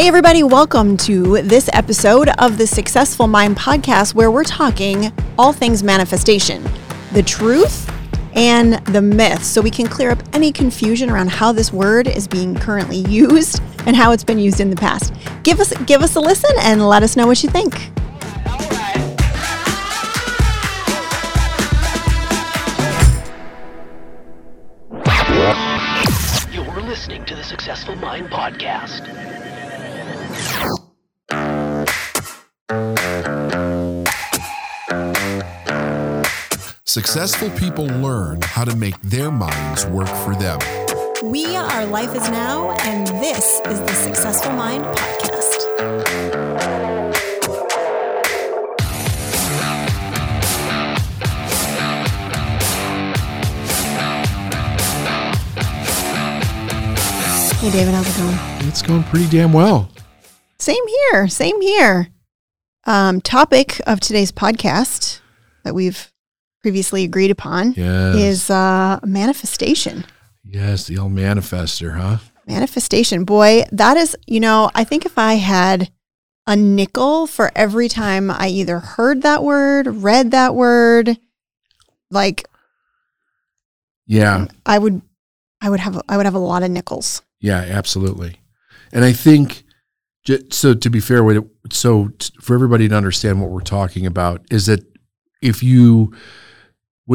Hey, everybody, welcome to this episode of the Successful Mind podcast, where we're talking all things manifestation, the truth and the myth, so we can clear up any confusion around how this word is being currently used and how it's been used in the past. Give us give us a listen and let us know what you think. You're listening to the Successful Mind Podcast. Successful people learn how to make their minds work for them. We are Life is Now, and this is the Successful Mind podcast. Hey, David, how's it going? It's going pretty damn well. Same here. Same here. Um, topic of today's podcast that we've previously agreed upon Yes. is uh, manifestation. Yes, the old manifester, huh? Manifestation, boy, that is, you know, I think if I had a nickel for every time I either heard that word, read that word, like Yeah, I would, I would have, I would have a lot of nickels. yeah, absolutely. And I think, so to be fair so for everybody to understand what we're talking about is that if you,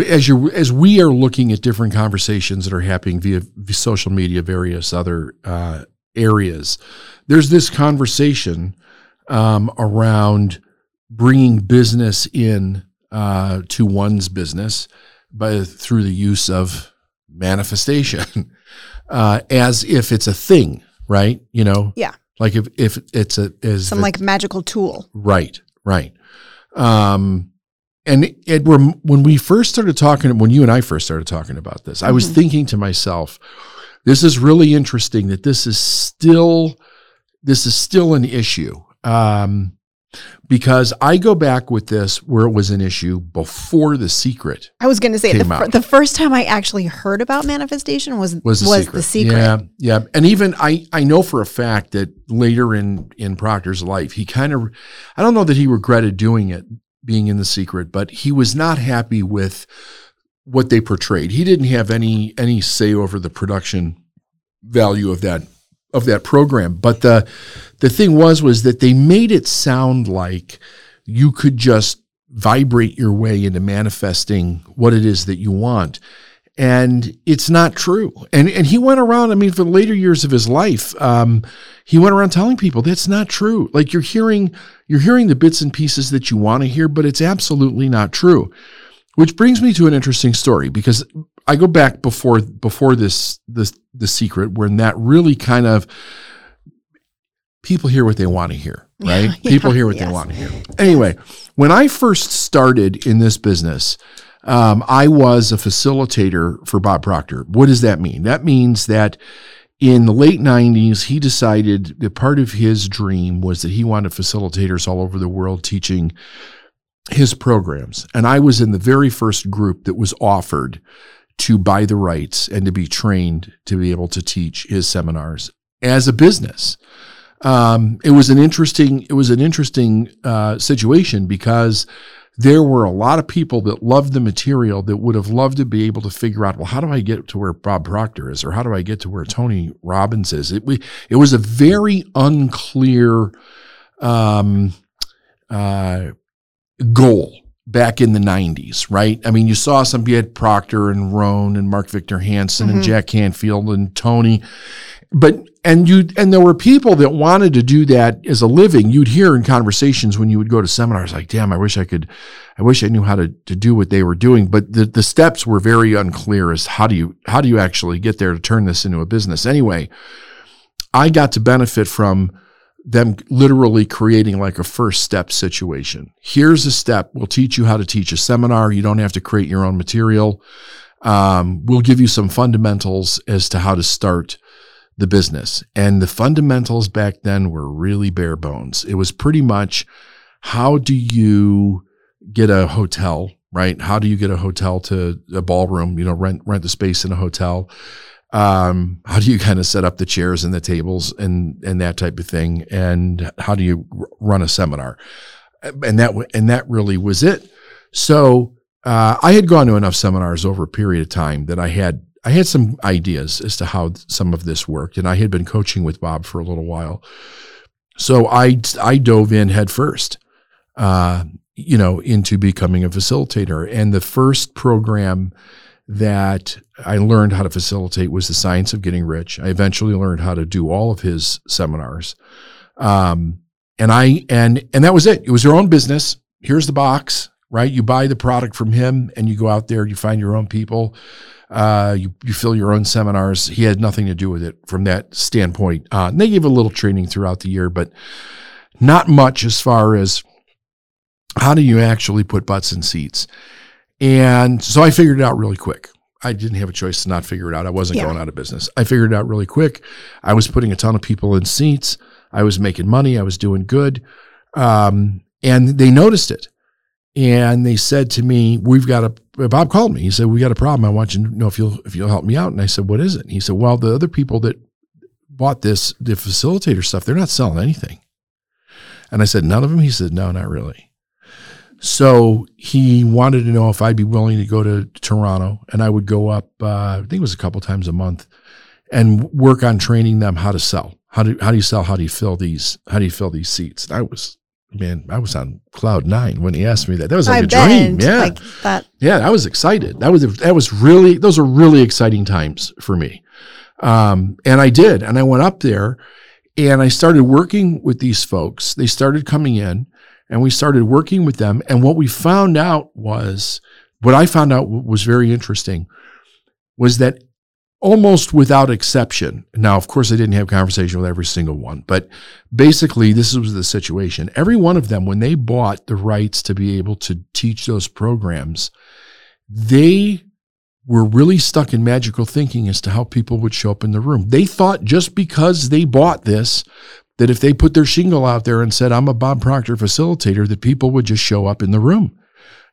as you as we are looking at different conversations that are happening via, via social media, various other uh, areas, there's this conversation um, around bringing business in uh, to one's business by through the use of manifestation, uh, as if it's a thing, right? You know, Yeah. Like if if it's a is Some like magical tool. Right, right. Um, and it, when when we first started talking, when you and I first started talking about this, I was Mhm. thinking to myself, this is really interesting that this is still this is still an issue. Um, because I go back with this where it was an issue before the secret I was going to say the, Came fir- out. the first time I actually heard about manifestation was was the secret. the secret. Yeah, yeah. And even I, I know for a fact that later in in Proctor's life, he kind of, I don't know that he regretted doing it, being in the secret, but he was not happy with what they portrayed. He didn't have any any say over the production value of that of that program. But the the thing was was that they made it sound like you could just vibrate your way into manifesting what it is that you want and it's not true. And and he went around. I mean, for the later years of his life, um, he went around telling people that's not true. Like you're hearing you're hearing the bits and pieces that you want to hear, but it's absolutely not true. Which brings me to an interesting story because I go back before before this this the secret when that really kind of people hear what they want to hear, right? Yeah, people hear what yes. they want to hear. Anyway, when I first started in this business, um, I was a facilitator for Bob Proctor. What does that mean? That means that in the late 90s, he decided that part of his dream was that he wanted facilitators all over the world teaching his programs. And I was in the very first group that was offered to buy the rights and to be trained to be able to teach his seminars as a business. Um, it was an interesting, it was an interesting uh, situation because there were a lot of people that loved the material that would have loved to be able to figure out, well, how do I get to where Bob Proctor is, or how do I get to where Tony Robbins is? It we, it was a very unclear um, uh, goal back in the 90s, right? I mean, you saw some, you had Proctor and Rohn and Mark Victor Hansen and Mhm. Jack Canfield and Tony, but and you and there were people that wanted to do that as a living. You'd hear in conversations when you would go to seminars, like, "Damn, I wish I could, I wish I knew how to to do what they were doing." But the the steps were very unclear as how do you how do you actually get there to turn this into a business. Anyway, I got to benefit from them literally creating like a first step situation. Here's a step. We'll teach you how to teach a seminar. You don't have to create your own material. Um, we'll give you some fundamentals as to how to start the business. And the fundamentals back then were really bare bones. It was pretty much how do you get a hotel, right? How do you get a hotel to a ballroom, you know, rent rent the space in a hotel? Um, how do you kind of set up the chairs and the tables and and that type of thing? And how do you run a seminar? And that and that really was it. So uh, I had gone to enough seminars over a period of time that I had I had some ideas as to how some of this worked, and I had been coaching with Bob for a little while. So I I dove in head first, uh, you know, into becoming a facilitator. And the first program that I learned how to facilitate was the science of getting rich. I eventually learned how to do all of his seminars. Um, and I and and that was it. It was your own business. Here's the box, right? You buy the product from him and you go out there, you find your own people. Uh, you, you fill your own seminars. He had nothing to do with it from that standpoint. Uh, and they gave a little training throughout the year, but not much as far as how do you actually put butts in seats. And so I figured it out really quick. I didn't have a choice to not figure it out. I wasn't Yeah. going out of business. I figured it out really quick. I was putting a ton of people in seats. I was making money. I was doing good. Um, and they noticed it. And they said to me, "We've got a." Bob called me. He said, "We got a problem. I want you to know if you'll if you'll help me out." And I said, "What is it?" And he said, "Well, the other people that bought this the facilitator stuff, they're not selling anything." And I said, "None of them." He said, "No, not really." So he wanted to know if I'd be willing to go to Toronto, and I would go up. Uh, I think it was a couple times a month, and work on training them how to sell. How do how do you sell? How do you fill these? How do you fill these seats? And I was man, I was on cloud nine when he asked me that. That was like I a dream. Yeah, Like that. yeah, I was excited. That was that was really those are really exciting times for me. Um, and I did, and I went up there, and I started working with these folks. They started coming in, and we started working with them. And what we found out was, what I found out was very interesting, was that almost without exception. Now, of course, I didn't have conversation with every single one, but basically, this was the situation. Every one of them, when they bought the rights to be able to teach those programs, they were really stuck in magical thinking as to how people would show up in the room. They thought just because they bought this, that if they put their shingle out there and said, I'm a Bob Proctor facilitator, that people would just show up in the room.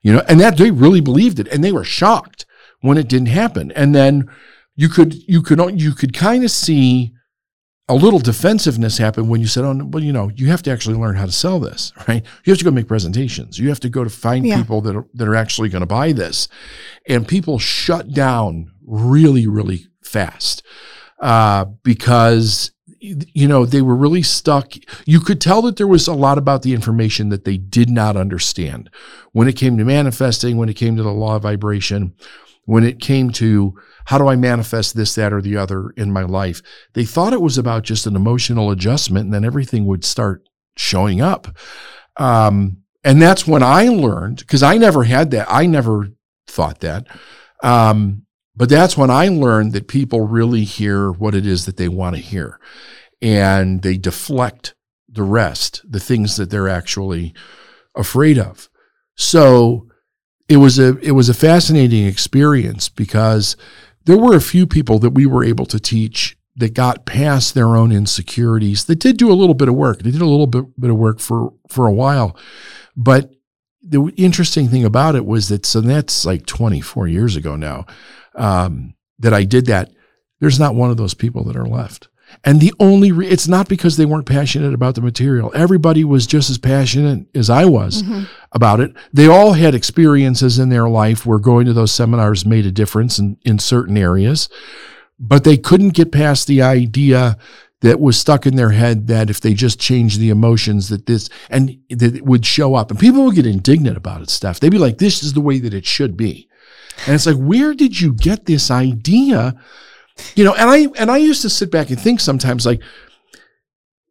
You know, and that they really believed it. And they were shocked when it didn't happen. And then you could you could you could kind of see a little defensiveness happen when you said, "Oh, well, you know, you have to actually learn how to sell this, right? You have to go make presentations. You have to go to find Yeah. people that are, that are actually going to buy this." And people shut down really, really fast uh, because you know they were really stuck. You could tell that there was a lot about the information that they did not understand when it came to manifesting, when it came to the law of vibration, when it came to how do I manifest this, that, or the other in my life. They thought it was about just an emotional adjustment and then everything would start showing up. Um, and that's when I learned, because I never had that. I never thought that. Um, but that's when I learned that people really hear what it is that they want to hear and they deflect the rest, the things that they're actually afraid of. So it was a it was a fascinating experience because there were a few people that we were able to teach that got past their own insecurities. They did do a little bit of work. They did a little bit, bit of work for for a while, but the interesting thing about it was that so that's like 24 years ago now um, that I did that. There's not one of those people that are left. And the only re- it's not because they weren't passionate about the material. Everybody was just as passionate as I was about it. They all had experiences in their life where going to those seminars made a difference in, in certain areas, but they couldn't get past the idea that was stuck in their head that if they just changed the emotions that this and that it would show up and people would get indignant about it stuff. They'd be like, this is the way that it should be. And it's like, where did you get this idea? You know, and I and I used to sit back and think sometimes like,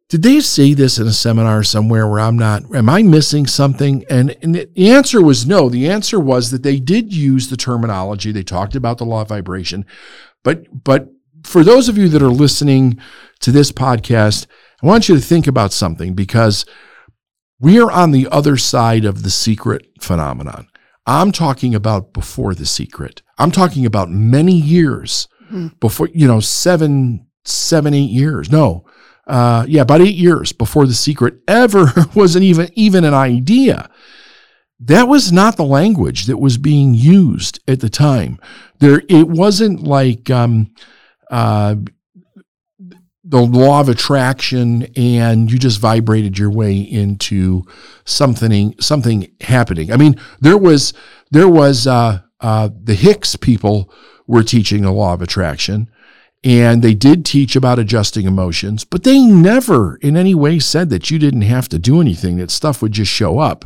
did they say this in a seminar somewhere where I'm not? Am I missing something? And, and the answer was no. The answer was that they did use the terminology. They talked about the law of vibration, but but for those of you that are listening to this podcast, I want you to think about something because we are on the other side of the secret phenomenon. I'm talking about before the secret. I'm talking about many years before, you know, seven, seven, eight years. No, uh, yeah, about eight years before the secret ever wasn't even even an idea. That was not the language that was being used at the time. There, it wasn't like um, uh, the law of attraction and you just vibrated your way into something something happening. I mean there was there was uh, uh, the hicks people were teaching the law of attraction and they did teach about adjusting emotions but they never in any way said that you didn't have to do anything that stuff would just show up.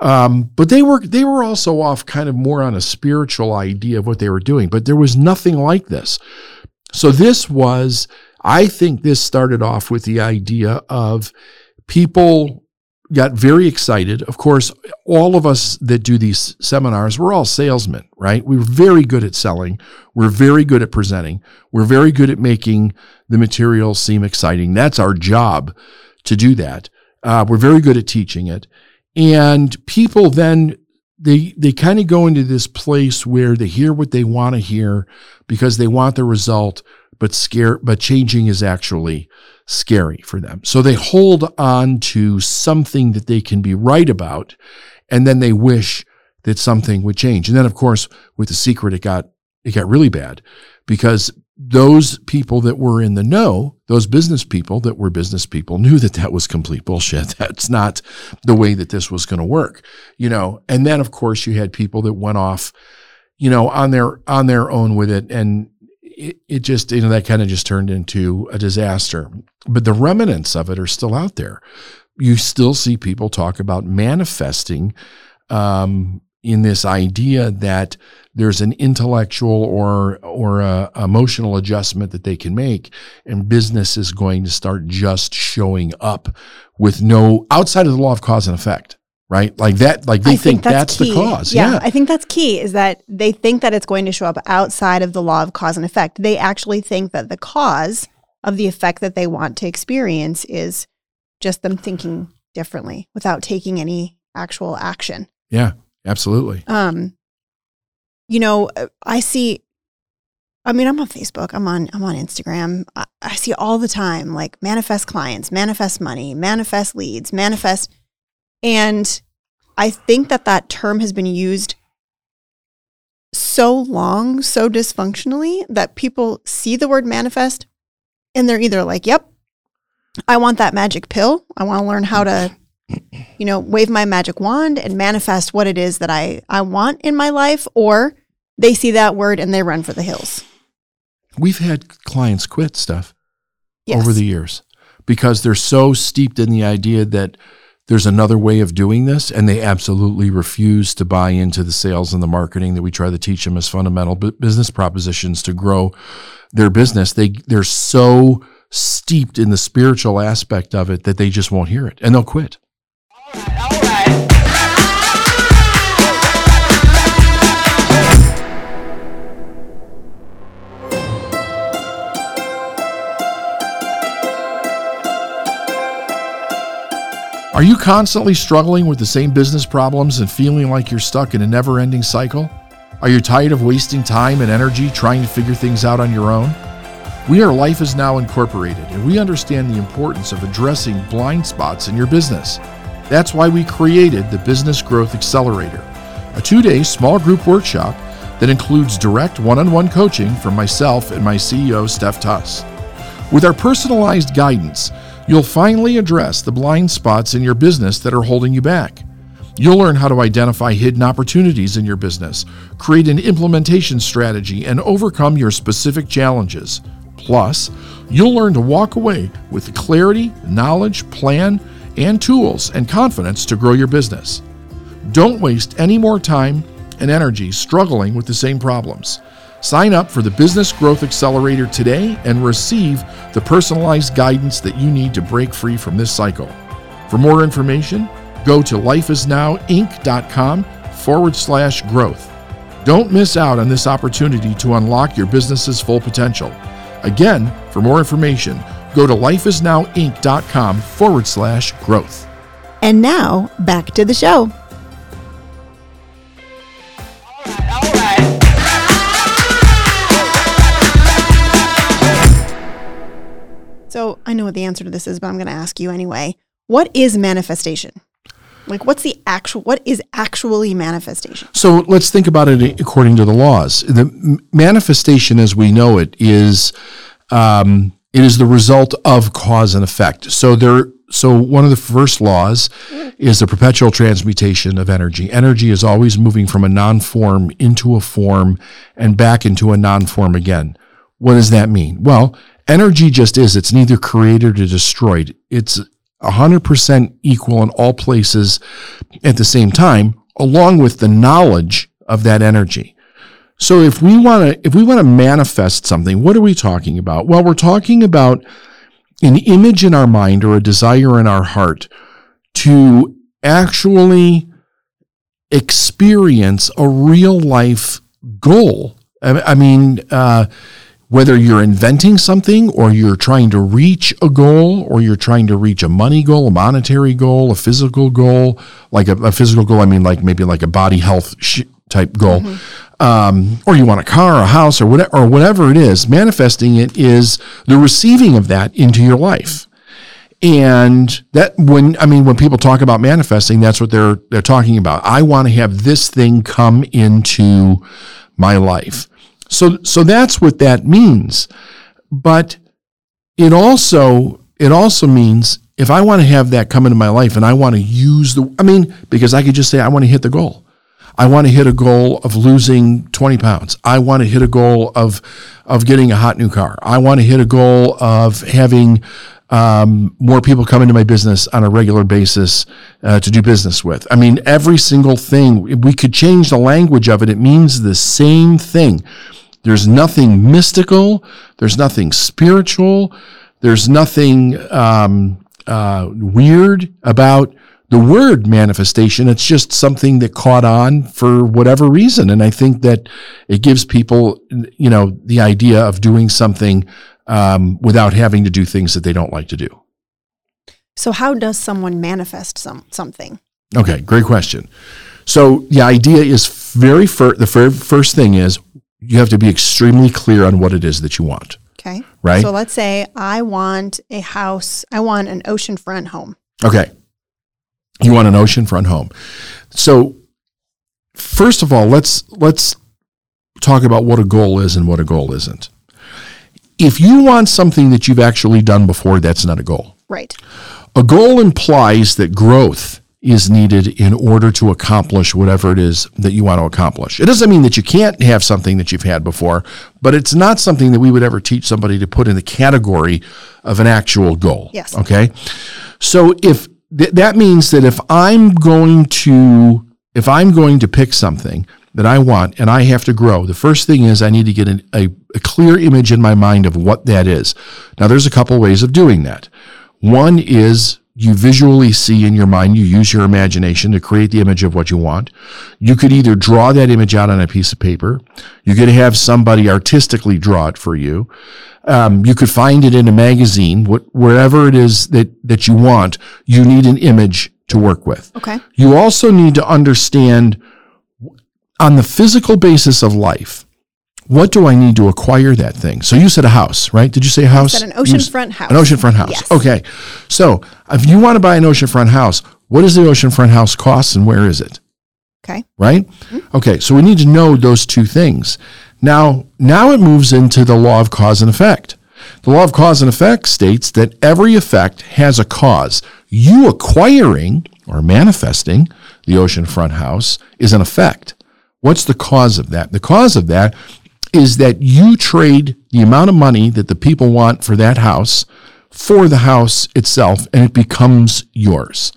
Um, but they were they were also off kind of more on a spiritual idea of what they were doing but there was nothing like this. So this was I think this started off with the idea of people got very excited. Of course, all of us that do these seminars, we're all salesmen, right? We're very good at selling. We're very good at presenting. We're very good at making the material seem exciting. That's our job to do that. Uh, we're very good at teaching it. And people then they they kind of go into this place where they hear what they want to hear because they want the result but scare, but changing is actually scary for them. So they hold on to something that they can be right about, and then they wish that something would change. And then, of course, with the secret, it got it got really bad because those people that were in the know, those business people that were business people, knew that that was complete bullshit. That's not the way that this was going to work, you know. And then, of course, you had people that went off, you know, on their on their own with it, and it, it just, you know, that kind of just turned into a disaster. But the remnants of it are still out there. You still see people talk about manifesting um, in this idea that there's an intellectual or or a emotional adjustment that they can make, and business is going to start just showing up with no outside of the law of cause and effect right? Like that, like they I think, that's, that's, the cause. Yeah, Yeah. I think that's key is that they think that it's going to show up outside of the law of cause and effect. They actually think that the cause of the effect that they want to experience is just them thinking differently without taking any actual action. Yeah, absolutely. Um, you know, I see. I mean, I'm on Facebook. I'm on. I'm on Instagram. I, I see all the time like manifest clients, manifest money, manifest leads, manifest, and I think that that term has been used so long, so dysfunctionally that people see the word manifest and they're either like, "Yep, I want that magic pill. I want to learn how to you know, wave my magic wand and manifest what it is that I, I want in my life, or they see that word and they run for the hills. We've had clients quit stuff Yes. over the years because they're so steeped in the idea that there's another way of doing this and they absolutely refuse to buy into the sales and the marketing that we try to teach them as fundamental business propositions to grow their business. They they're so steeped in the spiritual aspect of it that they just won't hear it and they'll quit Are you constantly struggling with the same business problems and feeling like you're stuck in a never ending cycle? Are you tired of wasting time and energy trying to figure things out on your own? We are Life is Now Incorporated, and we understand the importance of addressing blind spots in your business. That's why we created the Business Growth Accelerator, a two day small group workshop that includes direct one on one coaching from myself and my CEO, Steph Tuss. With our personalized guidance, you'll finally address the blind spots in your business that are holding you back. You'll learn how to identify hidden opportunities in your business, create an implementation strategy, and overcome your specific challenges. Plus, you'll learn to walk away with clarity, knowledge, plan, and tools and confidence to grow your business. Don't waste any more time and energy struggling with the same problems. Sign up for the Business Growth Accelerator today and receive the personalized guidance that you need to break free from this cycle. For more information, go to lifeisnowinc.com forward slash growth. Don't miss out on this opportunity to unlock your business's full potential. Again, for more information, go to lifeisnowinc.com forward slash growth. And now back to the show. So I know what the answer to this is, but I'm going to ask you anyway. What is manifestation? Like, what's the actual, what is actually manifestation? So let's think about it according to the laws. The manifestation, as we know it, is um, it is the result of cause and effect. So there. So one of the first laws is the perpetual transmutation of energy. Energy is always moving from a non-form into a form and back into a non-form again. What does that mean? Well, energy just is. It's neither created or destroyed. It's 100% equal in all places at the same time, along with the knowledge of that energy. So if we want to if we want to manifest something, what are we talking about? Well, we're talking about an image in our mind or a desire in our heart to actually experience a real life goal. I, mean, uh, whether you're inventing something or you're trying to reach a goal or you're trying to reach a money goal, a monetary goal, a physical goal, like a, a physical goal, I mean, like maybe like a body health sh- type goal, mm-hmm. um, or you want a car, a house, or whatever, or whatever it is. Manifesting it is the receiving of that into your life. And that when I mean when people talk about manifesting, that's what they're they're talking about. I want to have this thing come into my life. So so that's what that means. But it also it also means if I want to have that come into my life and I want to use the I mean because I could just say I want to hit the goal. I want to hit a goal of losing 20 pounds. I want to hit a goal of of getting a hot new car. I want to hit a goal of having um, more people come into my business on a regular basis uh, to do business with. I mean, every single thing, we could change the language of it. It means the same thing. There's nothing mystical. There's nothing spiritual. There's nothing um, uh, weird about the word manifestation. It's just something that caught on for whatever reason. And I think that it gives people, you know, the idea of doing something um, without having to do things that they don't like to do. So, how does someone manifest some something? Okay, great question. So, the idea is very fir- the fir- first thing is you have to be extremely clear on what it is that you want. Okay. Right. So let's say I want a house. I want an oceanfront home. Okay. You want an oceanfront home. So first of all, let's let's talk about what a goal is and what a goal isn't if you want something that you've actually done before, that's not a goal. Right. A goal implies that growth is needed in order to accomplish whatever it is that you want to accomplish. It doesn't mean that you can't have something that you've had before, but it's not something that we would ever teach somebody to put in the category of an actual goal. Yes. Okay. So if th- that means that if I'm going to if I'm going to pick something that I want and I have to grow, the first thing is I need to get an, a, a clear image in my mind of what that is. Now, there's a couple ways of doing that. One is you visually see in your mind, you use your imagination to create the image of what you want. You could either draw that image out on a piece of paper. You could have somebody artistically draw it for you. Um, you could find it in a magazine, wh- wherever it is that, that you want, you need an image to work with. Okay. You also need to understand on the physical basis of life, what do I need to acquire that thing? So you said a house, right? Did you say a house? I said an oceanfront house. An oceanfront house. Yes. Okay. So if you want to buy an oceanfront house, what does the oceanfront house cost and where is it? Okay. Right? Mm-hmm. Okay. So we need to know those two things. Now, now it moves into the law of cause and effect. The law of cause and effect states that every effect has a cause. You acquiring or manifesting the oceanfront house is an effect. What's the cause of that? The cause of that is that you trade the amount of money that the people want for that house for the house itself and it becomes yours.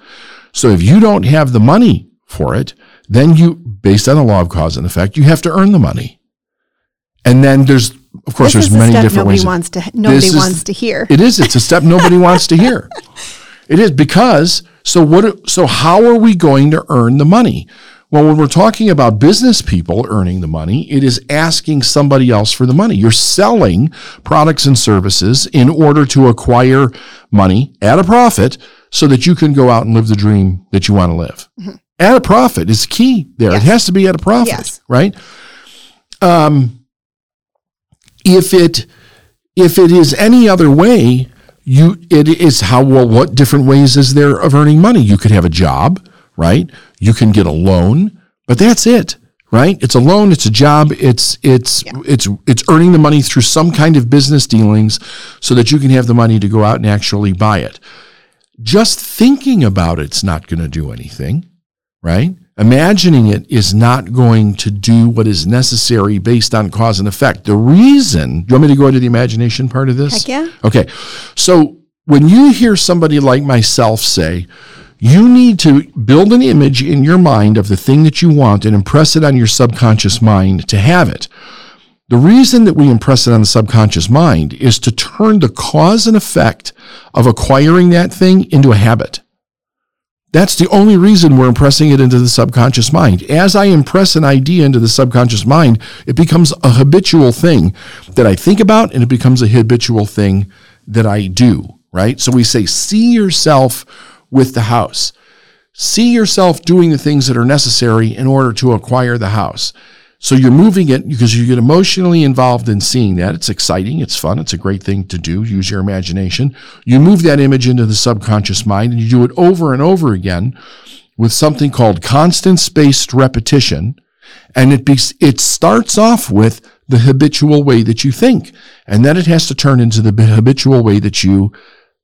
So if you don't have the money for it, then you, based on the law of cause and effect, you have to earn the money. And then there's, of course, this there's many different nobody ways. Wants to, nobody wants to hear. It is. It's a step nobody wants to hear. It is because so what? So how are we going to earn the money? Well, when we're talking about business people earning the money, it is asking somebody else for the money. You're selling products and services in order to acquire money at a profit so that you can go out and live the dream that you want to live. Mm-hmm. At a profit is key there. Yes. It has to be at a profit, yes. right? Um, if it if it is any other way, you it is how well what different ways is there of earning money? You could have a job right? You can get a loan, but that's it, right? It's a loan, it's a job, it's it's it's it's earning the money through some kind of business dealings so that you can have the money to go out and actually buy it. Just thinking about it's not going to do anything, right? Imagining it is not going to do what is necessary based on cause and effect. The reason, you want me to go into the imagination part of this? Heck yeah. Okay. So when you hear somebody like myself say, you need to build an image in your mind of the thing that you want and impress it on your subconscious mind to have it. The reason that we impress it on the subconscious mind is to turn the cause and effect of acquiring that thing into a habit. That's the only reason we're impressing it into the subconscious mind. As I impress an idea into the subconscious mind, it becomes a habitual thing that I think about and it becomes a habitual thing that I do, right? So we say, see yourself with the house. See yourself doing the things that are necessary in order to acquire the house. So you're moving it because you get emotionally involved in seeing that. It's exciting. It's fun. It's a great thing to do. Use your imagination. You move that image into the subconscious mind and you do it over and over again with something called constant spaced repetition. And it be, it starts off with the habitual way that you think. And then it has to turn into the habitual way that you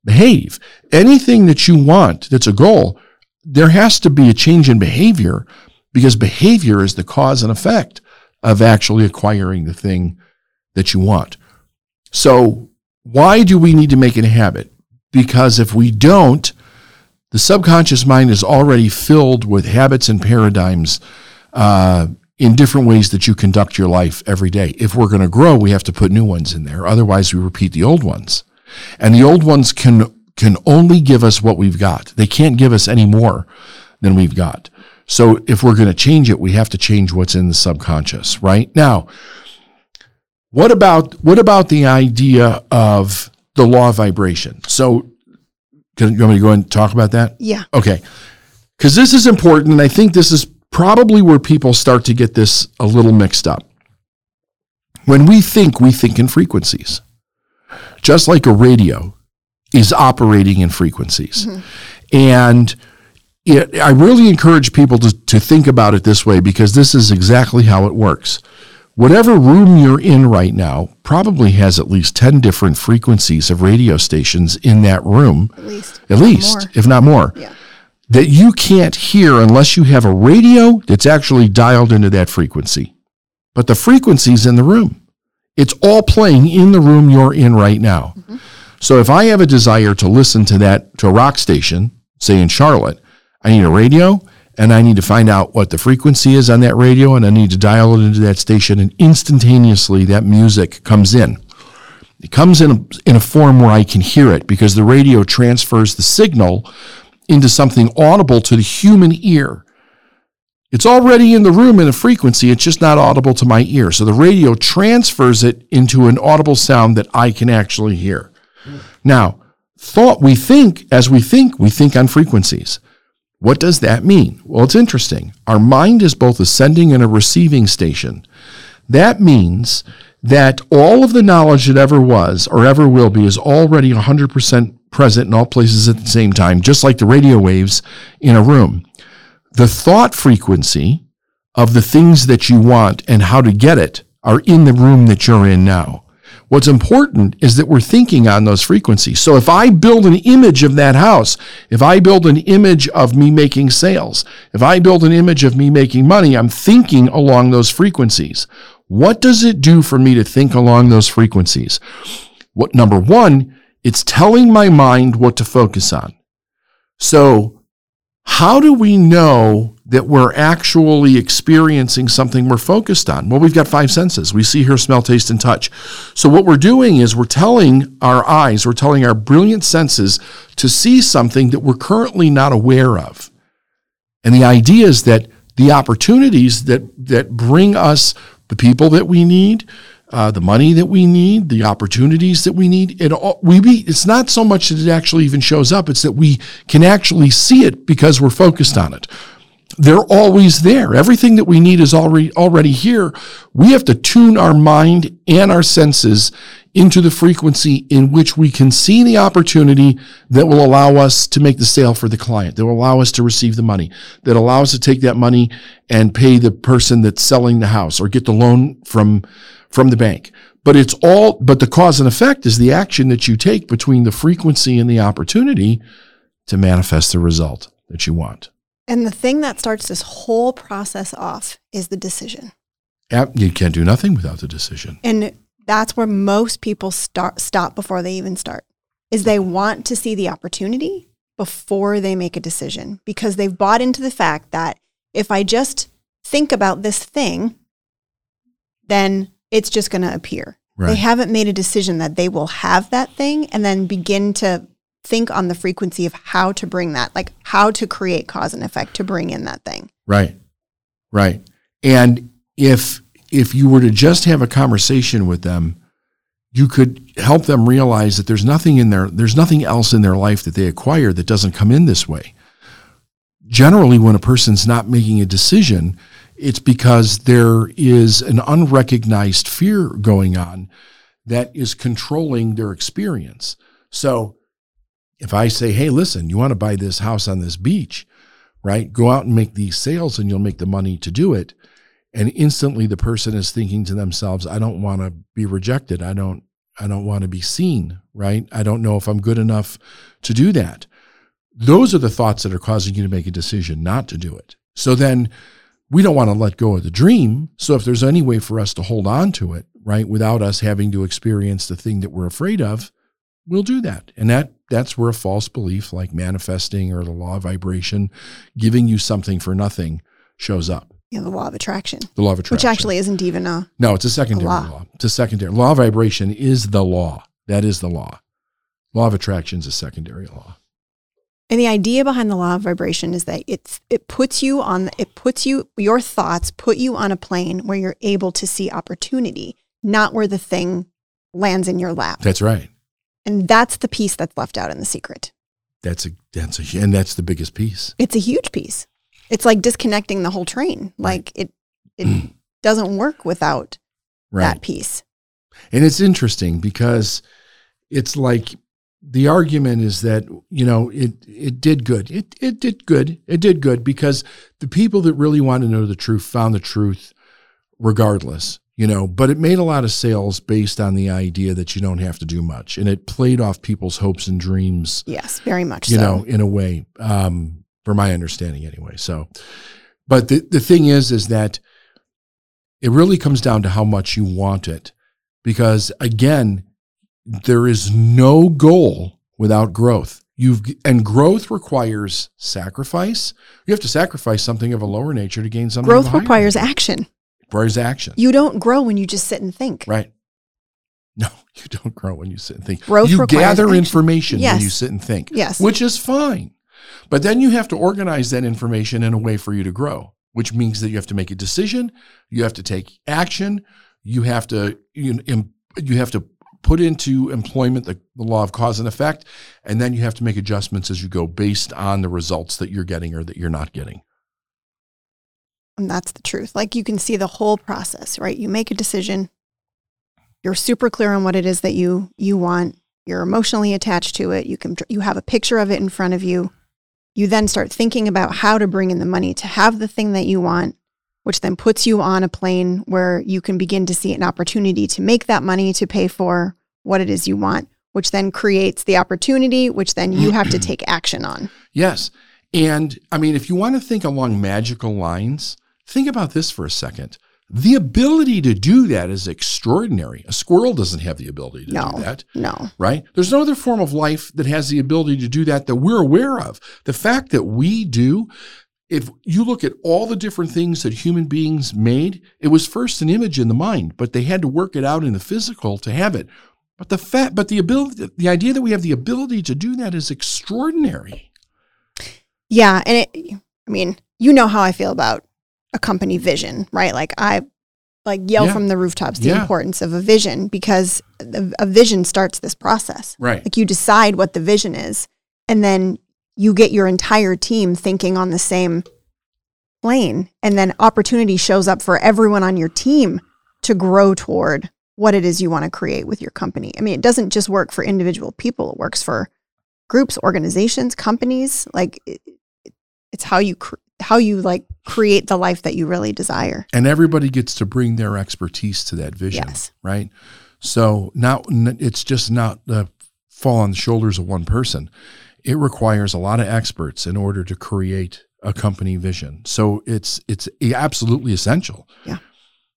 behave. Anything that you want that's a goal, there has to be a change in behavior because behavior is the cause and effect of actually acquiring the thing that you want. So, why do we need to make it a habit? Because if we don't, the subconscious mind is already filled with habits and paradigms uh, in different ways that you conduct your life every day. If we're going to grow, we have to put new ones in there. Otherwise, we repeat the old ones. And the old ones can can only give us what we've got. They can't give us any more than we've got. So if we're going to change it, we have to change what's in the subconscious, right? Now, what about what about the idea of the law of vibration? So, can you want me to go and talk about that? Yeah. Okay, because this is important, and I think this is probably where people start to get this a little mixed up. When we think, we think in frequencies, just like a radio is operating in frequencies, mm-hmm. and it, I really encourage people to, to think about it this way because this is exactly how it works. Whatever room you're in right now probably has at least 10 different frequencies of radio stations in that room. At least. At least, More. if not more. Yeah. That you can't hear unless you have a radio that's actually dialed into that frequency. But the frequency's in the room. It's all playing in the room you're in right now. Mm-hmm. So if I have a desire to listen to that, to a rock station, say in Charlotte, I need a radio and I need to find out what the frequency is on that radio and I need to dial it into that station and instantaneously that music comes in. It comes in a, in a form where I can hear it because the radio transfers the signal into something audible to the human ear. It's already in the room in a frequency, it's just not audible to my ear. So the radio transfers it into an audible sound that I can actually hear. Now, thought we think, as we think, we think on frequencies. What does that mean? Well, it's interesting. Our mind is both a sending and a receiving station. That means that all of the knowledge that ever was or ever will be is already 100% present in all places at the same time, just like the radio waves in a room. The thought frequency of the things that you want and how to get it are in the room that you're in now. What's important is that we're thinking on those frequencies. So if I build an image of that house, if I build an image of me making sales, if I build an image of me making money, I'm thinking along those frequencies. What does it do for me to think along those frequencies? What number one, it's telling my mind what to focus on. So how do we know that we're actually experiencing something we're focused on? Well, we've got five senses. We see, hear, smell, taste, and touch. So what we're doing is we're telling our eyes, we're telling our brilliant senses to see something that we're currently not aware of. And the idea is that the opportunities that, that bring us the people that we need, uh, the money that we need, the opportunities that we need. It all, we be, it's not so much that it actually even shows up; it's that we can actually see it because we're focused on it. they're always there. Everything that we need is already already here. We have to tune our mind and our senses into the frequency in which we can see the opportunity that will allow us to make the sale for the client, that will allow us to receive the money, that allow us to take that money and pay the person that's selling the house or get the loan from from the bank. But it's all but the cause and effect is the action that you take between the frequency and the opportunity to manifest the result that you want. And the thing that starts this whole process off is the decision. You can't do nothing without the decision. And that's where most people start stop before they even start. Is they want to see the opportunity before they make a decision because they've bought into the fact that if I just think about this thing, then it's just going to appear. Right. They haven't made a decision that they will have that thing and then begin to think on the frequency of how to bring that, like how to create cause and effect to bring in that thing. Right. Right. And if if you were to just have a conversation with them, you could help them realize that there's nothing in their there's nothing else in their life that they acquire that doesn't come in this way. Generally, when a person's not making a decision, it's because there is an unrecognized fear going on that is controlling their experience. So if I say, hey, listen, you want to buy this house on this beach, right? Go out and make these sales and you'll make the money to do it. And instantly the person is thinking to themselves, I don't want to be rejected. I don't, I don't want to be seen, right? I don't know if I'm good enough to do that. Those are the thoughts that are causing you to make a decision not to do it. So then we don't want to let go of the dream. So if there's any way for us to hold on to it, right, without us having to experience the thing that we're afraid of, we'll do that. And that that's where a false belief like manifesting or the law of vibration, giving you something for nothing, shows up. Yeah, the law of attraction. The law of attraction. Which actually isn't even a No, it's a secondary a law. law. It's a secondary. Law of vibration is the law. That is the law. Law of attraction is a secondary law. And the idea behind the law of vibration is that it's it puts you on it puts you your thoughts put you on a plane where you're able to see opportunity, not where the thing lands in your lap. That's right. And that's the piece that's left out in the secret. That's a that's a and that's the biggest piece. It's a huge piece. It's like disconnecting the whole train. Like it it mm. doesn't work without right. that piece. And it's interesting because it's like the argument is that you know it it did good. It it did good. It did good because the people that really want to know the truth found the truth regardless you know, but it made a lot of sales based on the idea that you don't have to do much. And it played off people's hopes and dreams. Yes, very much you so. know, in a way, um, for my understanding anyway. So, but the, the thing is, is that it really comes down to how much you want it. Because again, there is no goal without growth. You've, and growth requires sacrifice. You have to sacrifice something of a lower nature to gain something. Growth requires action requires action. You don't grow when you just sit and think. Right. No, you don't grow when you sit and think. Growth you gather action. information yes. when you sit and think. Yes. Which is fine. But then you have to organize that information in a way for you to grow, which means that you have to make a decision, you have to take action, you have to you, you have to put into employment the, the law of cause and effect, and then you have to make adjustments as you go based on the results that you're getting or that you're not getting. And that's the truth. Like you can see the whole process, right? You make a decision. You're super clear on what it is that you you want. You're emotionally attached to it. You can you have a picture of it in front of you. You then start thinking about how to bring in the money to have the thing that you want, which then puts you on a plane where you can begin to see an opportunity to make that money to pay for what it is you want, which then creates the opportunity, which then you have to take action on. Yes. And I mean, if you want to think along magical lines, Think about this for a second. The ability to do that is extraordinary. A squirrel doesn't have the ability to no, do that. No. Right? There's no other form of life that has the ability to do that that we're aware of. The fact that we do, if you look at all the different things that human beings made, it was first an image in the mind, but they had to work it out in the physical to have it. But the fact, but the ability, the idea that we have the ability to do that is extraordinary. Yeah, and it, I mean, you know how I feel about a company vision, right? Like I like yell yeah. from the rooftops the yeah. importance of a vision because a vision starts this process. Right. Like you decide what the vision is and then you get your entire team thinking on the same plane. and then opportunity shows up for everyone on your team to grow toward what it is you want to create with your company. I mean, it doesn't just work for individual people, it works for groups, organizations, companies. Like it, it's how you cr- how you like create the life that you really desire. And everybody gets to bring their expertise to that vision, Yes. right? So now it's just not uh, fall on the shoulders of one person. It requires a lot of experts in order to create a company vision. So it's it's absolutely essential. Yeah.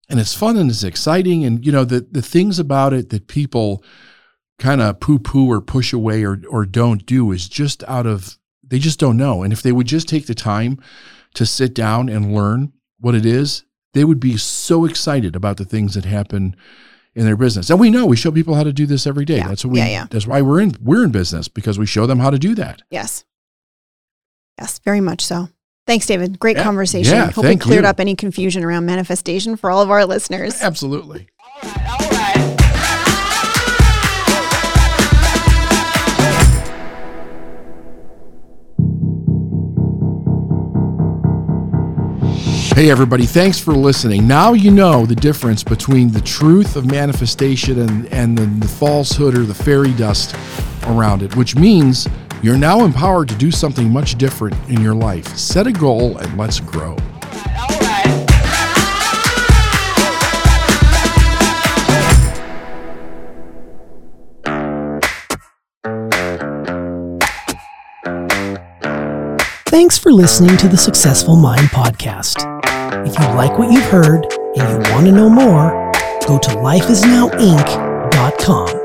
And it's fun and it's exciting and you know the the things about it that people kind of poo poo or push away or or don't do is just out of they just don't know. And if they would just take the time to sit down and learn what it is, they would be so excited about the things that happen in their business. And we know we show people how to do this every day. Yeah. That's what we Yeah, yeah. that's why we're in we're in business because we show them how to do that. Yes. Yes, very much so. Thanks, David. Great Yeah. conversation. Yeah, Hope we cleared you. up any confusion around manifestation for all of our listeners. Absolutely. Hey, everybody, thanks for listening. Now you know the difference between the truth of manifestation and, and the, the falsehood or the fairy dust around it, which means you're now empowered to do something much different in your life. Set a goal and let's grow. Thanks for listening to the Successful Mind podcast. If you like what you've heard and you want to know more, go to lifeisnowinc.com.